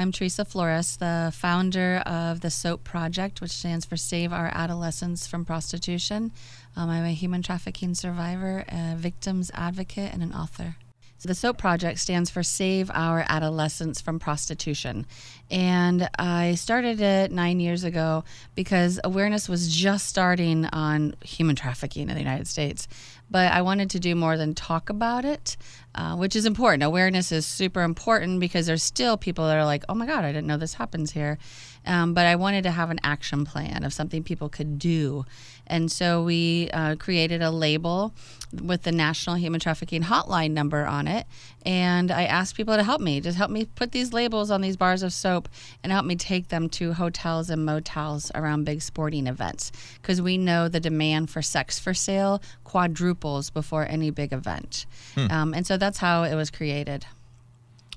I'm Theresa Flores, the founder of the SOAP Project, which stands for Save Our Adolescents from Prostitution. Um, I'm a human trafficking survivor, a victims advocate, and an author. So the SOAP project stands for Save Our Adolescents from Prostitution. And I started it nine years ago because awareness was just starting on human trafficking in the United States. But I wanted to do more than talk about it, uh, which is important. Awareness is super important because there's still people that are like, oh my God, I didn't know this happens here. Um, but I wanted to have an action plan of something people could do. And so we uh, created a label with the National Human Trafficking Hotline number on it. And I asked people to help me, just help me put these labels on these bars of soap and help me take them to hotels and motels around big sporting events. Because we know the demand for sex for sale quadruples before any big event. Hmm. Um, and so that's how it was created.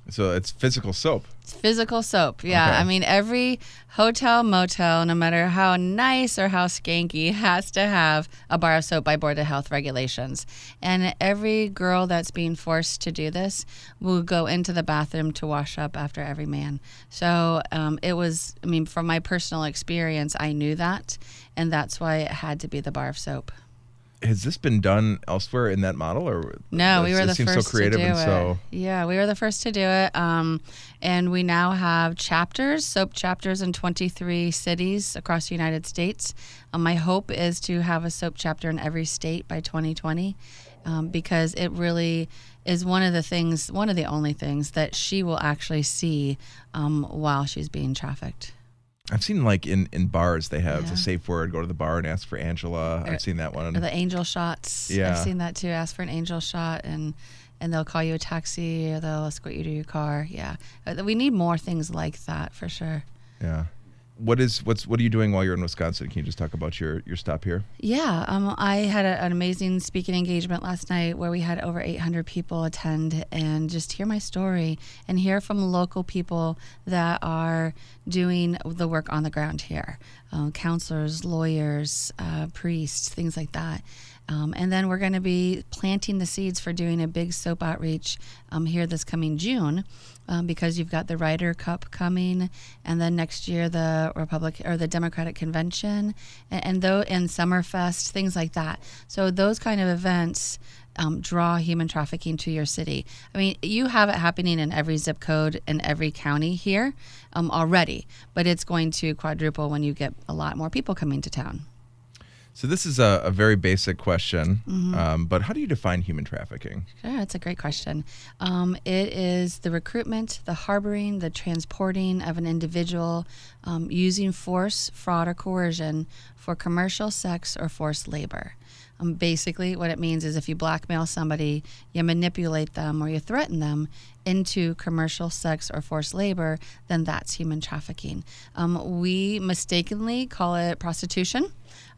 So it's physical soap. It's physical soap. Yeah. Okay. I mean, every hotel, motel, no matter how nice or how skanky, has to have a bar of soap by Board of Health regulations. And every girl that's being forced to do this will go into the bathroom to wash up after every man. So um, it was, I mean, from my personal experience, I knew that. And that's why it had to be the bar of soap has this been done elsewhere in that model or no we were the first so creative to do and it. so yeah we were the first to do it um, and we now have chapters soap chapters in 23 cities across the united states um, my hope is to have a soap chapter in every state by 2020 um, because it really is one of the things one of the only things that she will actually see um, while she's being trafficked I've seen like in, in bars they have yeah. a safe word. Go to the bar and ask for Angela. I've seen that one. Or the angel shots. Yeah, I've seen that too. Ask for an angel shot and and they'll call you a taxi or they'll escort you to your car. Yeah, uh, we need more things like that for sure. Yeah what is what's what are you doing while you're in Wisconsin? Can you just talk about your your stop here? Yeah, um, I had a, an amazing speaking engagement last night where we had over 800 people attend and just hear my story and hear from local people that are doing the work on the ground here, um, counselors, lawyers, uh, priests, things like that. Um, and then we're going to be planting the seeds for doing a big soap outreach um, here this coming June um, because you've got the Ryder Cup coming, and then next year the Republic or the Democratic Convention, and, and though in Summerfest, things like that. So those kind of events. Um, draw human trafficking to your city. I mean, you have it happening in every zip code in every county here um, already, but it's going to quadruple when you get a lot more people coming to town. So this is a, a very basic question, mm-hmm. um, but how do you define human trafficking? Sure, that's a great question. Um, it is the recruitment, the harboring, the transporting of an individual um, using force, fraud, or coercion for commercial sex or forced labor. Um, basically, what it means is if you blackmail somebody, you manipulate them, or you threaten them into commercial sex or forced labor, then that's human trafficking. Um, we mistakenly call it prostitution.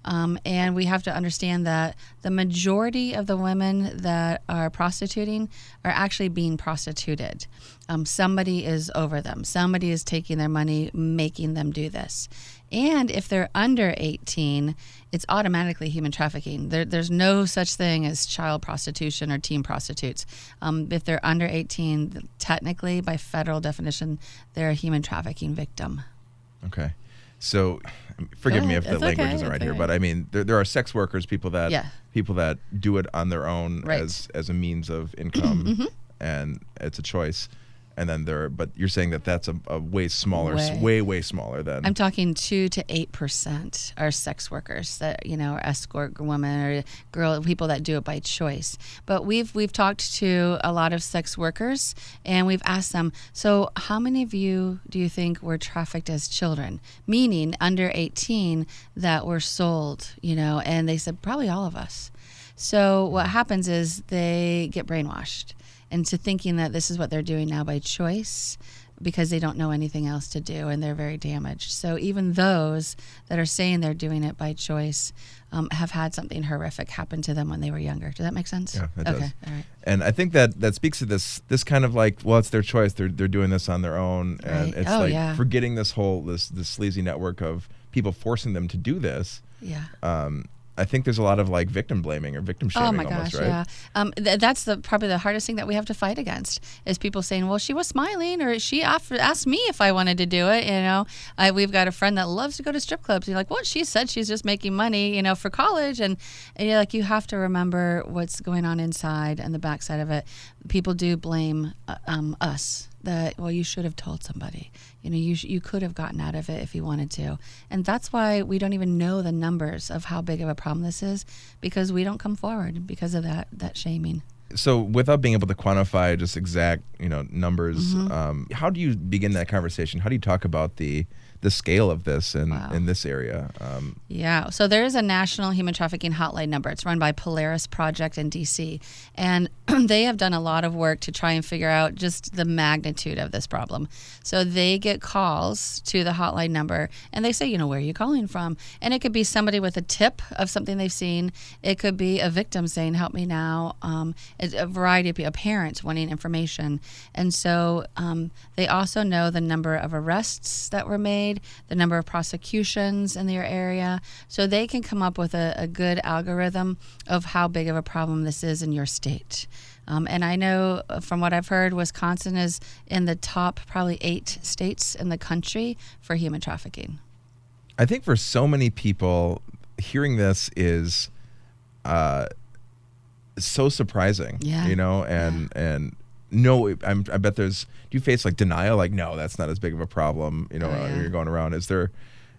Um, and we have to understand that the majority of the women that are prostituting are actually being prostituted. Um, somebody is over them, somebody is taking their money, making them do this. And if they're under 18, it's automatically human trafficking. There, there's no such thing as child prostitution or teen prostitutes. Um, if they're under 18, technically, by federal definition, they're a human trafficking victim. Okay. So, forgive me if the it's language okay. isn't right it's here, right. but I mean, there, there are sex workers, people that yeah. people that do it on their own right. as as a means of income, mm-hmm. and it's a choice and then there but you're saying that that's a, a way smaller way. way way smaller than i'm talking 2 to 8 percent are sex workers that you know are escort women or girl people that do it by choice. But we've we've talked to a lot of sex workers and we've asked them so how many of you do you think were trafficked as children? Meaning under 18 that were sold you know and they said probably all of us. So what happens is they get brainwashed into thinking that this is what they're doing now by choice because they don't know anything else to do and they're very damaged. So even those that are saying they're doing it by choice um, have had something horrific happen to them when they were younger. Does that make sense? Yeah, it okay. does. All right. And I think that that speaks to this this kind of like, well, it's their choice. They're they're doing this on their own, and right. it's oh, like yeah. forgetting this whole this this sleazy network of people forcing them to do this. Yeah. Um, I think there's a lot of like victim blaming or victim shaming. Oh my almost, gosh, right? yeah. Um, th- that's the probably the hardest thing that we have to fight against is people saying, "Well, she was smiling," or "She asked me if I wanted to do it." You know, I, we've got a friend that loves to go to strip clubs. You're like, "What?" She said she's just making money, you know, for college, and, and you're like, you have to remember what's going on inside and the backside of it. People do blame uh, um, us that well you should have told somebody. You know you, sh- you could have gotten out of it if you wanted to. And that's why we don't even know the numbers of how big of a problem this is because we don't come forward because of that that shaming. So without being able to quantify just exact you know numbers mm-hmm. um, how do you begin that conversation? How do you talk about the the scale of this in, wow. in this area. Um, yeah, so there is a national human trafficking hotline number. It's run by Polaris Project in DC, and they have done a lot of work to try and figure out just the magnitude of this problem. So they get calls to the hotline number, and they say, you know, where are you calling from? And it could be somebody with a tip of something they've seen. It could be a victim saying, "Help me now." Um, a variety of parents wanting information, and so um, they also know the number of arrests that were made the number of prosecutions in their area. So they can come up with a, a good algorithm of how big of a problem this is in your state. Um, and I know uh, from what I've heard, Wisconsin is in the top probably eight states in the country for human trafficking. I think for so many people, hearing this is uh, so surprising. Yeah. You know, and yeah. and no, I'm, I bet there's. Do you face like denial? Like, no, that's not as big of a problem. You know, oh, yeah. you're going around. Is there?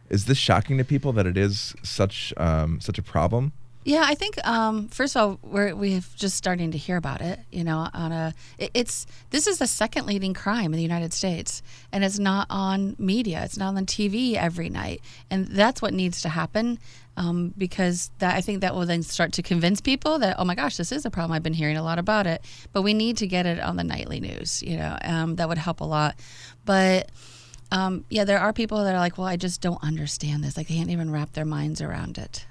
Is this shocking to people that it is such um, such a problem? Yeah, I think um, first of all, we're we're just starting to hear about it. You know, on a it, it's this is the second leading crime in the United States, and it's not on media. It's not on the TV every night, and that's what needs to happen. Um, because that I think that will then start to convince people that oh my gosh, this is a problem. I've been hearing a lot about it, but we need to get it on the nightly news. You know, um, that would help a lot. But um, yeah, there are people that are like, well, I just don't understand this. Like they can't even wrap their minds around it.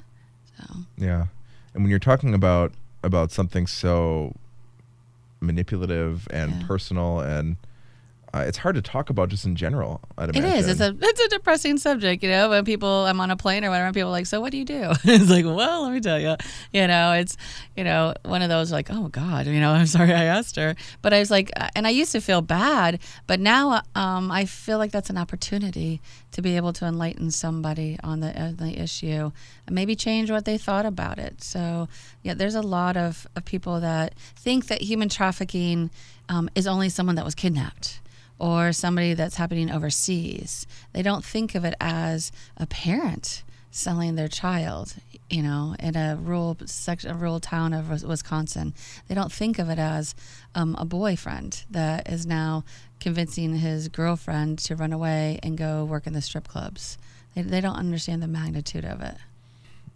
Yeah, and when you're talking about about something so manipulative and yeah. personal and uh, it's hard to talk about just in general. I'd it is. It's a it's a depressing subject, you know. When people, I'm on a plane or whatever, and people are like, "So what do you do?" it's like, well, let me tell you, you know, it's you know one of those like, oh God, you know, I'm sorry I asked her, but I was like, uh, and I used to feel bad, but now um, I feel like that's an opportunity to be able to enlighten somebody on the uh, the issue and maybe change what they thought about it. So yeah, there's a lot of, of people that think that human trafficking um, is only someone that was kidnapped or somebody that's happening overseas. They don't think of it as a parent selling their child, you know, in a rural section, a rural town of Wisconsin. They don't think of it as um, a boyfriend that is now convincing his girlfriend to run away and go work in the strip clubs. They, they don't understand the magnitude of it.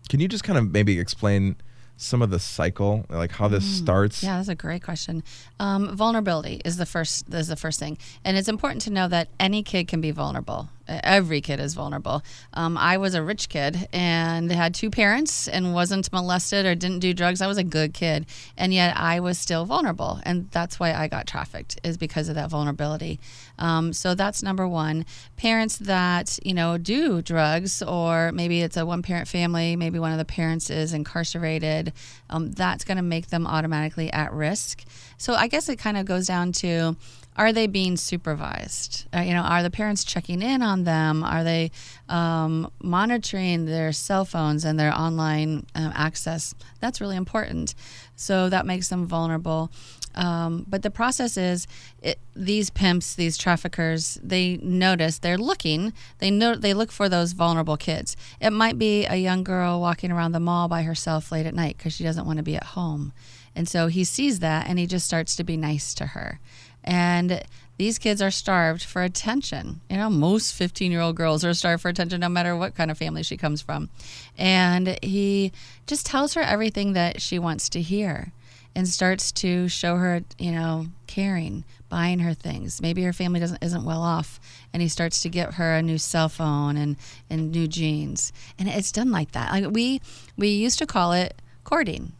Can you just kind of maybe explain some of the cycle, like how this mm, starts? Yeah, that's a great question. Um, vulnerability is the first is the first thing, and it's important to know that any kid can be vulnerable every kid is vulnerable. Um, I was a rich kid and had two parents and wasn't molested or didn't do drugs. I was a good kid, and yet I was still vulnerable, and that's why I got trafficked is because of that vulnerability. Um, so that's number one. Parents that you know do drugs, or maybe it's a one-parent family, maybe one of the parents is incarcerated. Um, that's going to make them automatically at risk. So I guess it kind of goes down to are they being supervised? Uh, you know, are the parents checking in on them? Are they um, monitoring their cell phones and their online um, access? That's really important. So that makes them vulnerable. Um, but the process is it, these pimps, these traffickers, they notice they're looking. They know they look for those vulnerable kids. It might be a young girl walking around the mall by herself late at night because she doesn't want to be at home. And so he sees that and he just starts to be nice to her. And these kids are starved for attention. You know, most 15 year old girls are starved for attention no matter what kind of family she comes from. And he just tells her everything that she wants to hear and starts to show her, you know, caring, buying her things. Maybe her family doesn't isn't well off, and he starts to get her a new cell phone and and new jeans. And it's done like that. Like we we used to call it courting.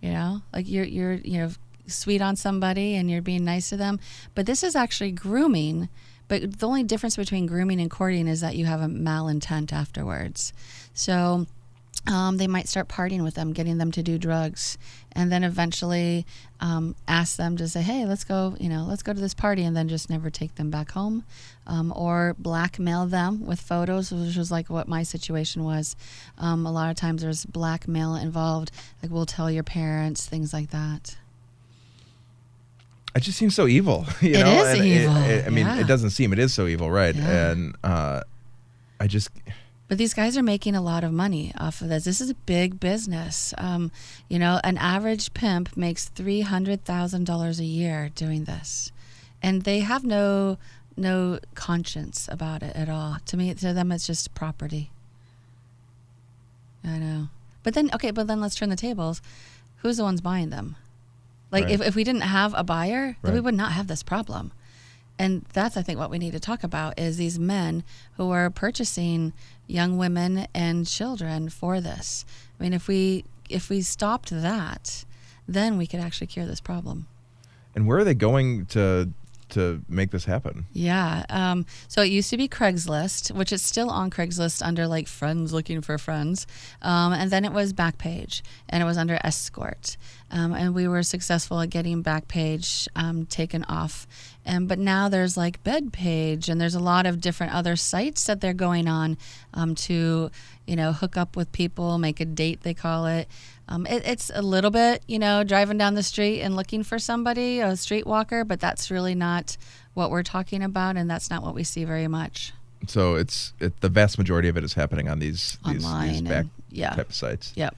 You know, like you're you're you know sweet on somebody and you're being nice to them. But this is actually grooming. But the only difference between grooming and courting is that you have a malintent afterwards. So um, they might start partying with them, getting them to do drugs, and then eventually um, ask them to say, "Hey, let's go," you know, "Let's go to this party," and then just never take them back home, um, or blackmail them with photos, which was like what my situation was. Um, a lot of times there's blackmail involved, like we'll tell your parents, things like that. It just seems so evil. You it know? is evil. It, it, I mean, yeah. it doesn't seem. It is so evil, right? Yeah. And uh, I just but these guys are making a lot of money off of this. This is a big business. Um, you know, an average pimp makes three hundred thousand dollars a year doing this, and they have no no conscience about it at all. To me, to them, it's just property. I know, but then okay, but then let's turn the tables. Who's the ones buying them? Like, right. if, if we didn't have a buyer, right. then we would not have this problem and that's i think what we need to talk about is these men who are purchasing young women and children for this i mean if we if we stopped that then we could actually cure this problem and where are they going to to make this happen? Yeah. Um, so it used to be Craigslist, which is still on Craigslist under like friends looking for friends. Um, and then it was Backpage and it was under Escort. Um, and we were successful at getting Backpage um, taken off. And but now there's like Bedpage and there's a lot of different other sites that they're going on um, to, you know, hook up with people, make a date, they call it. Um, it, it's a little bit, you know, driving down the street and looking for somebody, a streetwalker, but that's really not what we're talking about, and that's not what we see very much. So it's it, the vast majority of it is happening on these Online these, these back and, yeah. type of sites. Yep.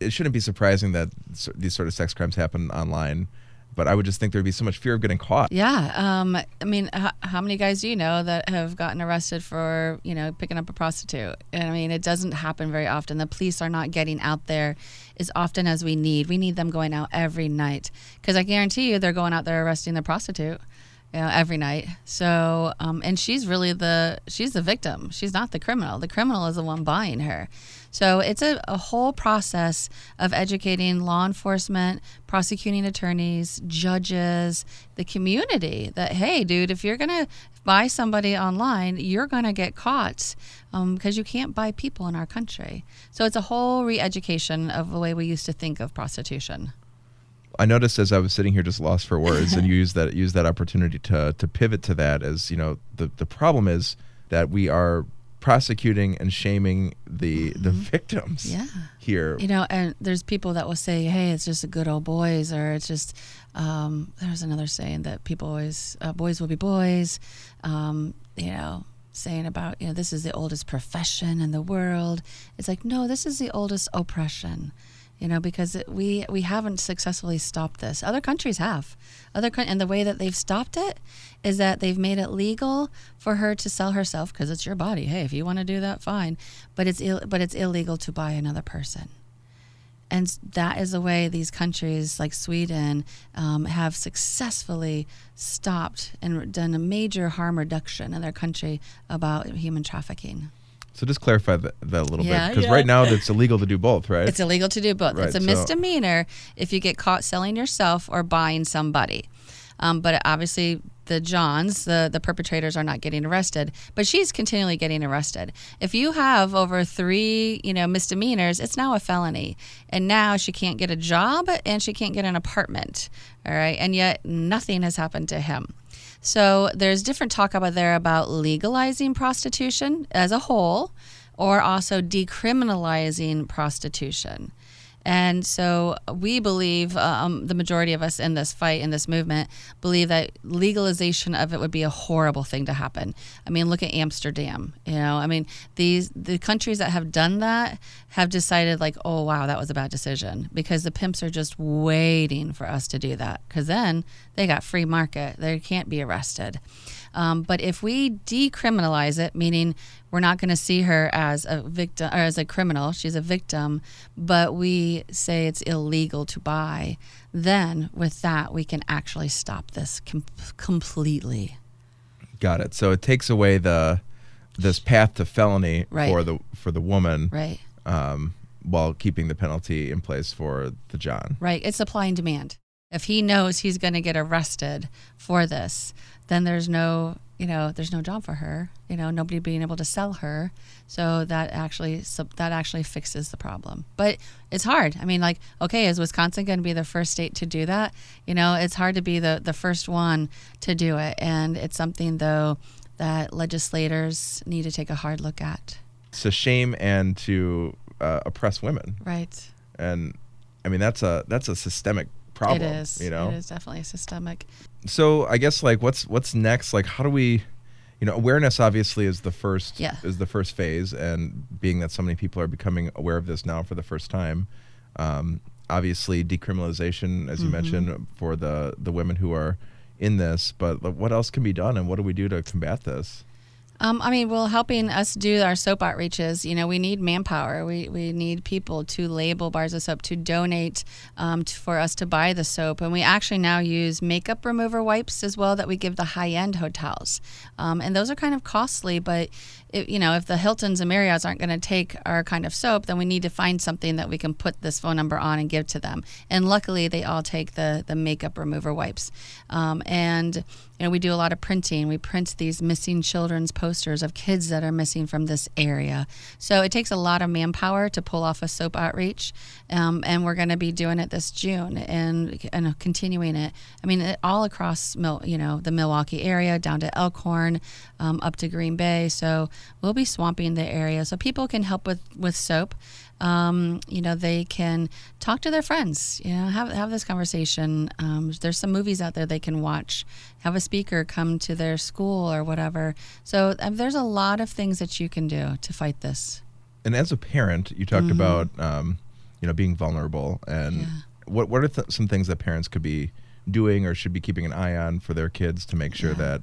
It shouldn't be surprising that these sort of sex crimes happen online but I would just think there'd be so much fear of getting caught. Yeah. Um, I mean, h- how many guys do you know that have gotten arrested for, you know, picking up a prostitute? And I mean, it doesn't happen very often. The police are not getting out there as often as we need. We need them going out every night because I guarantee you they're going out there arresting the prostitute. You know, every night. So, um, and she's really the she's the victim. She's not the criminal. The criminal is the one buying her. So it's a, a whole process of educating law enforcement, prosecuting attorneys, judges, the community that, hey, dude, if you're to buy somebody online, you're to get caught because um, you can't buy people in our country. So it's a whole re education of the way we used to think of prostitution. I noticed as I was sitting here just lost for words, and you used that used that opportunity to to pivot to that as you know the the problem is that we are prosecuting and shaming the mm-hmm. the victims yeah. here. You know, and there's people that will say, "Hey, it's just a good old boys," or it's just. Um, there's another saying that people always, uh, "Boys will be boys." Um, you know, saying about you know this is the oldest profession in the world. It's like no, this is the oldest oppression you know, because we we haven't successfully stopped this. Other countries have. Other and the way that they've stopped it is that they've made it legal for her to sell herself because it's your body. Hey, if you want to do that, fine. But it's Ill, but it's illegal to buy another person. And that is the way these countries like Sweden um, have successfully stopped and done a major harm reduction in their country about human trafficking. So just clarify that, that a little yeah, bit, because yeah. right now it's illegal to do both, right? It's illegal to do both. Right, it's a so misdemeanor if you get caught selling yourself or buying somebody. Um, but obviously, the Johns, the the perpetrators, are not getting arrested. But she's continually getting arrested. If you have over three, you know, misdemeanors, it's now a felony, and now she can't get a job and she can't get an apartment. All right, and yet nothing has happened to him. So there's different talk about there about legalizing prostitution as a whole or also decriminalizing prostitution. And so we believe, um, the majority of us in this fight, in this movement, believe that legalization of it would be a horrible thing to happen. I mean, look at Amsterdam. You know, I mean, these the countries that have done that have decided like, oh wow, that was a bad decision because the pimps are just waiting for us to do that because then they got free market. They can't be arrested. Um, but if we decriminalize it, meaning we're not going to see her as a victim or as a criminal, she's a victim, but we say it's illegal to buy, then with that we can actually stop this com- completely. Got it. So it takes away the this path to felony right. for the for the woman, right? Um, while keeping the penalty in place for the John. Right. It's supply and demand. If he knows he's going to get arrested for this, then there's no you know, there's no job for her. You know, nobody being able to sell her. So that actually so that actually fixes the problem. But it's hard. I mean, like, okay, is Wisconsin going to be the first state to do that? You know, it's hard to be the the first one to do it, and it's something though that legislators need to take a hard look at. It's a shame and to uh, oppress women. Right. And I mean, that's a that's a systemic problem. It is. You know, it is definitely systemic. So I guess like what's what's next? Like how do we, you know, awareness obviously is the first yeah. is the first phase, and being that so many people are becoming aware of this now for the first time, um, obviously decriminalization, as you mm-hmm. mentioned, for the the women who are in this. But what else can be done, and what do we do to combat this? Um, I mean, well, helping us do our soap outreaches, you know, we need manpower. We, we need people to label bars of soap, to donate um, to, for us to buy the soap. And we actually now use makeup remover wipes as well that we give the high end hotels. Um, and those are kind of costly, but it, you know, if the Hiltons and Marriotts aren't going to take our kind of soap, then we need to find something that we can put this phone number on and give to them. And luckily, they all take the the makeup remover wipes. Um, and you know, we do a lot of printing. We print these missing children's posters of kids that are missing from this area. So it takes a lot of manpower to pull off a soap outreach, um, and we're going to be doing it this June and and continuing it. I mean, it, all across you know the Milwaukee area, down to Elkhorn, um, up to Green Bay. So we'll be swamping the area so people can help with, with soap. Um, you know, they can talk to their friends, you know, have, have this conversation. Um, there's some movies out there they can watch, have a speaker come to their school or whatever. So um, there's a lot of things that you can do to fight this. And as a parent, you talked mm-hmm. about, um, you know, being vulnerable and yeah. what, what are th- some things that parents could be doing or should be keeping an eye on for their kids to make sure yeah. that,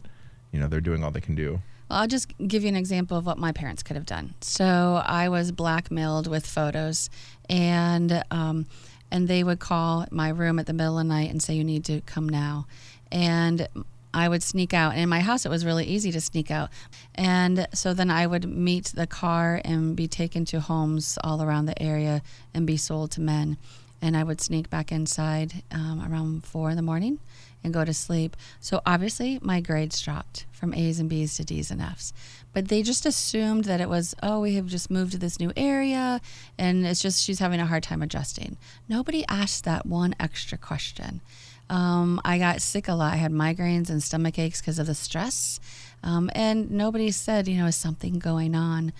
you know, they're doing all they can do? Well, I'll just give you an example of what my parents could have done. So I was blackmailed with photos, and um, and they would call my room at the middle of the night and say, "You need to come now," and I would sneak out. And in my house, it was really easy to sneak out. And so then I would meet the car and be taken to homes all around the area and be sold to men. And I would sneak back inside um, around four in the morning and go to sleep. So obviously, my grades dropped from A's and B's to D's and F's. But they just assumed that it was, oh, we have just moved to this new area and it's just she's having a hard time adjusting. Nobody asked that one extra question. Um, I got sick a lot. I had migraines and stomach aches because of the stress. Um, and nobody said, you know, is something going on?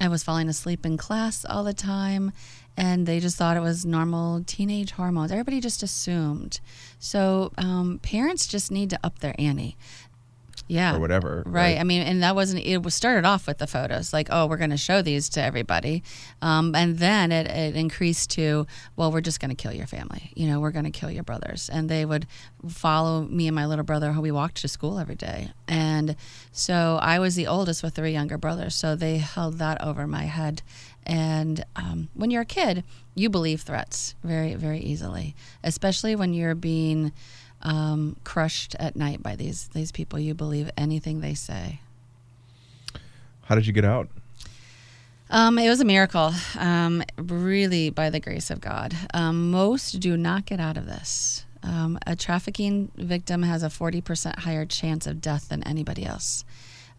I was falling asleep in class all the time and they just thought it was normal teenage hormones. Everybody just assumed. So um, parents just need to up their ante. Yeah. Or whatever. Right. right. I mean, and that wasn't, it was started off with the photos like, oh, we're going to show these to everybody. Um, and then it, it increased to, well, we're just going to kill your family. You know, we're going to kill your brothers. And they would follow me and my little brother, who we walked to school every day. And so I was the oldest with three younger brothers. So they held that over my head. And um, when you're a kid, you believe threats very, very easily, especially when you're being um, crushed at night by these these people. You believe anything they say. How did you get out? Um, it was a miracle, um, really by the grace of God. Um, most do not get out of this. Um, a trafficking victim has a 40% higher chance of death than anybody else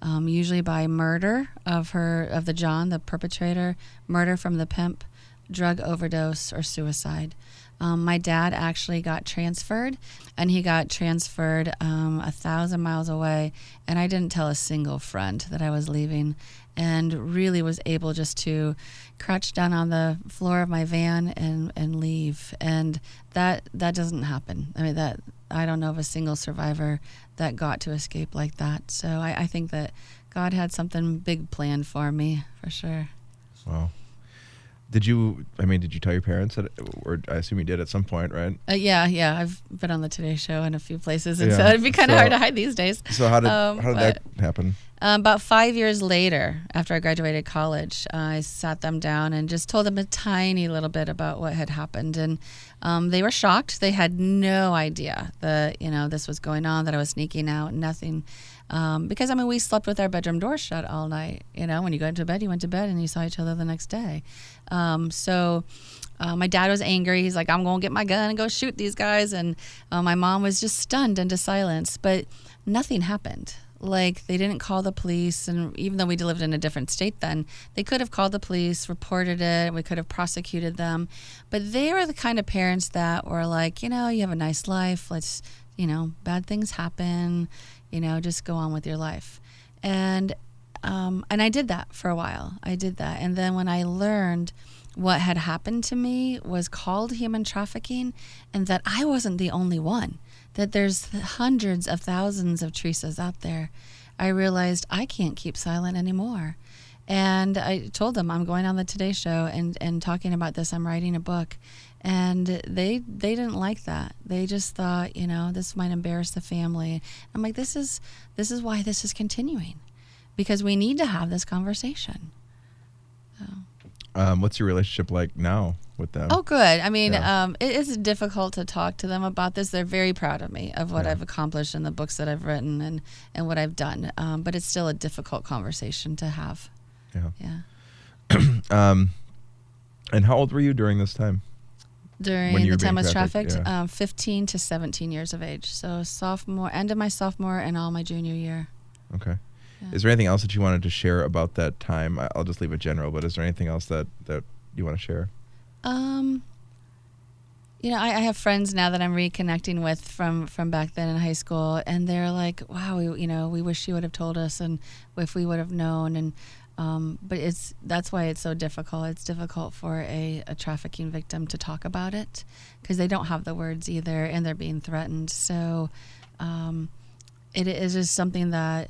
um, usually by murder of her of the John, the perpetrator, murder from the pimp, drug overdose, or suicide. Um, my dad actually got transferred, and he got transferred um, a thousand miles away, and I didn't tell a single friend that I was leaving, and really was able just to crouch down on the floor of my van and and leave, and that that doesn't happen. I mean that I don't know of a single survivor that got to escape like that. So I, I think that God had something big planned for me for sure. Wow. Did you? I mean, did you tell your parents that, or I assume you did at some point, right? Uh, yeah, yeah. I've been on the Today Show in a few places, and yeah. so it'd be kind of so, hard to hide these days. So how did um, how did but, that happen? Um, about five years later, after I graduated college, uh, I sat them down and just told them a tiny little bit about what had happened, and um, they were shocked. They had no idea that you know this was going on, that I was sneaking out, nothing. Um, because I mean, we slept with our bedroom door shut all night. You know, when you go into bed, you went to bed and you saw each other the next day. Um, so uh, my dad was angry. He's like, "I'm going to get my gun and go shoot these guys," and uh, my mom was just stunned into silence. But nothing happened like they didn't call the police and even though we lived in a different state then they could have called the police reported it we could have prosecuted them but they were the kind of parents that were like you know you have a nice life let's you know bad things happen you know just go on with your life and um, and i did that for a while i did that and then when i learned what had happened to me was called human trafficking and that i wasn't the only one that there's hundreds of thousands of Theresas out there, I realized I can't keep silent anymore. And I told them I'm going on the Today Show and, and talking about this. I'm writing a book. And they they didn't like that. They just thought, you know, this might embarrass the family. I'm like, this is this is why this is continuing. Because we need to have this conversation. So. Um, what's your relationship like now with them? Oh, good. I mean, yeah. um, it is difficult to talk to them about this. They're very proud of me of what yeah. I've accomplished in the books that I've written and and what I've done. Um, but it's still a difficult conversation to have. Yeah. Yeah. um, and how old were you during this time? During the time I was trafficked, trafficked yeah. um, 15 to 17 years of age. So sophomore, end of my sophomore, and all my junior year. Okay. Is there anything else that you wanted to share about that time? I'll just leave it general, but is there anything else that that you want to share? Um, you know, I, I, have friends now that I'm reconnecting with from from back then in high school, and they're like, "Wow, we, you know, we wish you would have told us, and if we would have known." And um, but it's that's why it's so difficult. It's difficult for a, a trafficking victim to talk about it because they don't have the words either, and they're being threatened. So um, it is just something that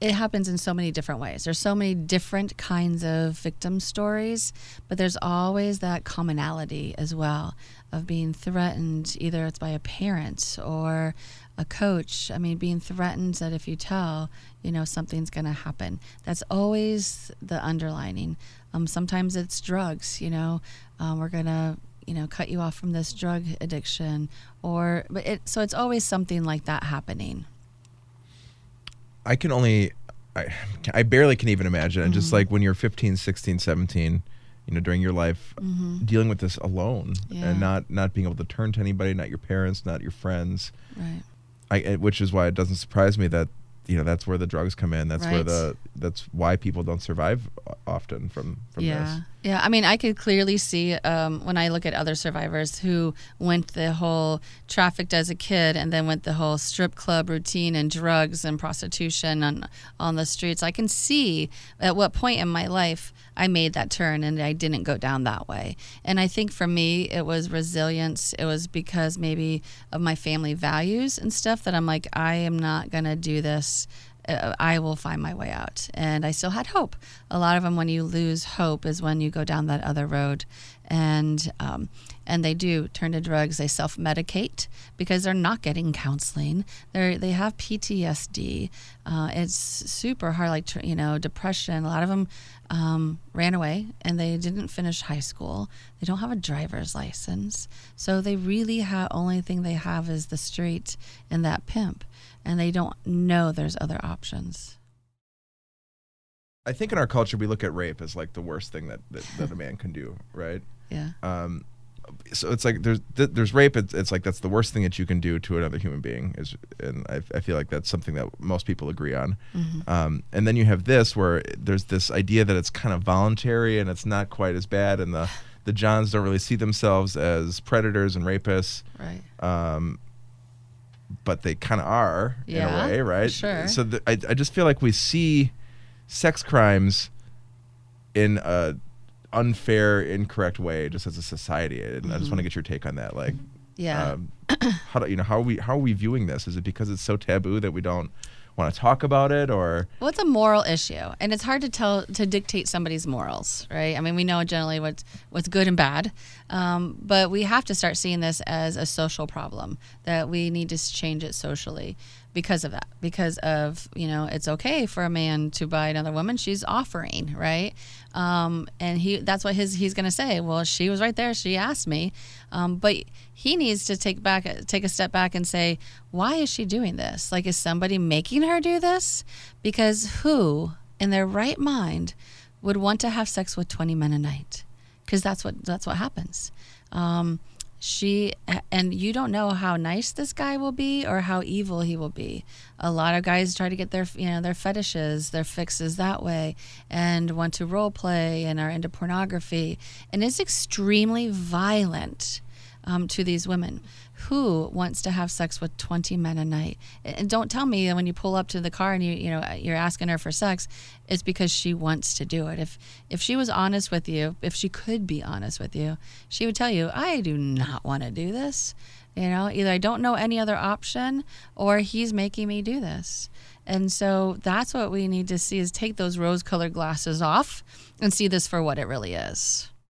it happens in so many different ways. There's so many different kinds of victim stories, but there's always that commonality as well of being threatened, either it's by a parent or a coach. I mean, being threatened that if you tell, you know, something's going to happen. That's always the underlining. Um, sometimes it's drugs, you know, um, we're going to, you know, cut you off from this drug addiction or, but it, so it's always something like that happening. I can only I, I barely can even imagine. Mm-hmm. Just like when you're 15, 16, 17, you know, during your life, mm-hmm. dealing with this alone yeah. and not not being able to turn to anybody, not your parents, not your friends. Right. I, eh, which is why it doesn't surprise me that you know that's where the drugs come in. That's right. where the that's why people don't survive often from from yeah. this. Yeah, I mean, I could clearly see um, when I look at other survivors who went the whole trafficked as a kid and then went the whole strip club routine and drugs and prostitution on on the streets. I can see at what point in my life I made that turn and I didn't go down that way. And I think for me, it was resilience. It was because maybe of my family values and stuff that I'm like, I am not gonna do this Uh, I will find my way out. And I still had hope. A lot of them, when you lose hope, is when you go down that other road. And um, and they do turn to drugs. They self medicate because they're not getting counseling. They they have PTSD. Uh, it's super hard, like you know, depression. A lot of them um, ran away and they didn't finish high school. They don't have a driver's license, so they really have only thing they have is the street and that pimp and they don't know there's other options. I think in our culture we look at rape as like the worst thing that that, that a man can do, right? Yeah. Um, so it's like there's there's rape. It's, it's like that's the worst thing that you can do to another human being. Is and I, I feel like that's something that most people agree on. Mm-hmm. Um, and then you have this where there's this idea that it's kind of voluntary and it's not quite as bad, and the the Johns don't really see themselves as predators and rapists. Right. Um, but they kind of are yeah, in a way, right? Sure. So I, I just feel like we see sex crimes in a unfair, incorrect way, just as a society, and mm-hmm. I just want to mm-hmm. get your take on that. Like, yeah, um, how do you know how are we how are we viewing this? Is it because it's so taboo that we don't want to talk about it or well it's a moral issue and it's hard to tell to dictate somebody's morals right i mean we know generally what's what's good and bad um, but we have to start seeing this as a social problem that we need to change it socially because of that because of you know it's okay for a man to buy another woman she's offering right um, and he that's what his he's gonna say. Well she was right there. She asked me. Um, but he needs to take back take a step back and say why is she doing this? Like is somebody making her do this? Because who in their right mind would want to have sex with 20 men a night? Because that's what that's what happens. Um, she and you don't know how nice this guy will be or how evil he will be. A lot of guys try to get their you know their fetishes their fixes that way and want to role play and are into pornography. And it's extremely violent um, to these women who wants to have sex with 20 men a night? And don't tell me that when you pull up to the car and you you know you're asking her for sex it's because she wants to do it. If if she was honest with you if she could be honest with you she would tell you i do not want to do this. You know either i don't know any other option or he's making me do this. And so that's what we need to see is take those rose colored glasses off and see this for what it really is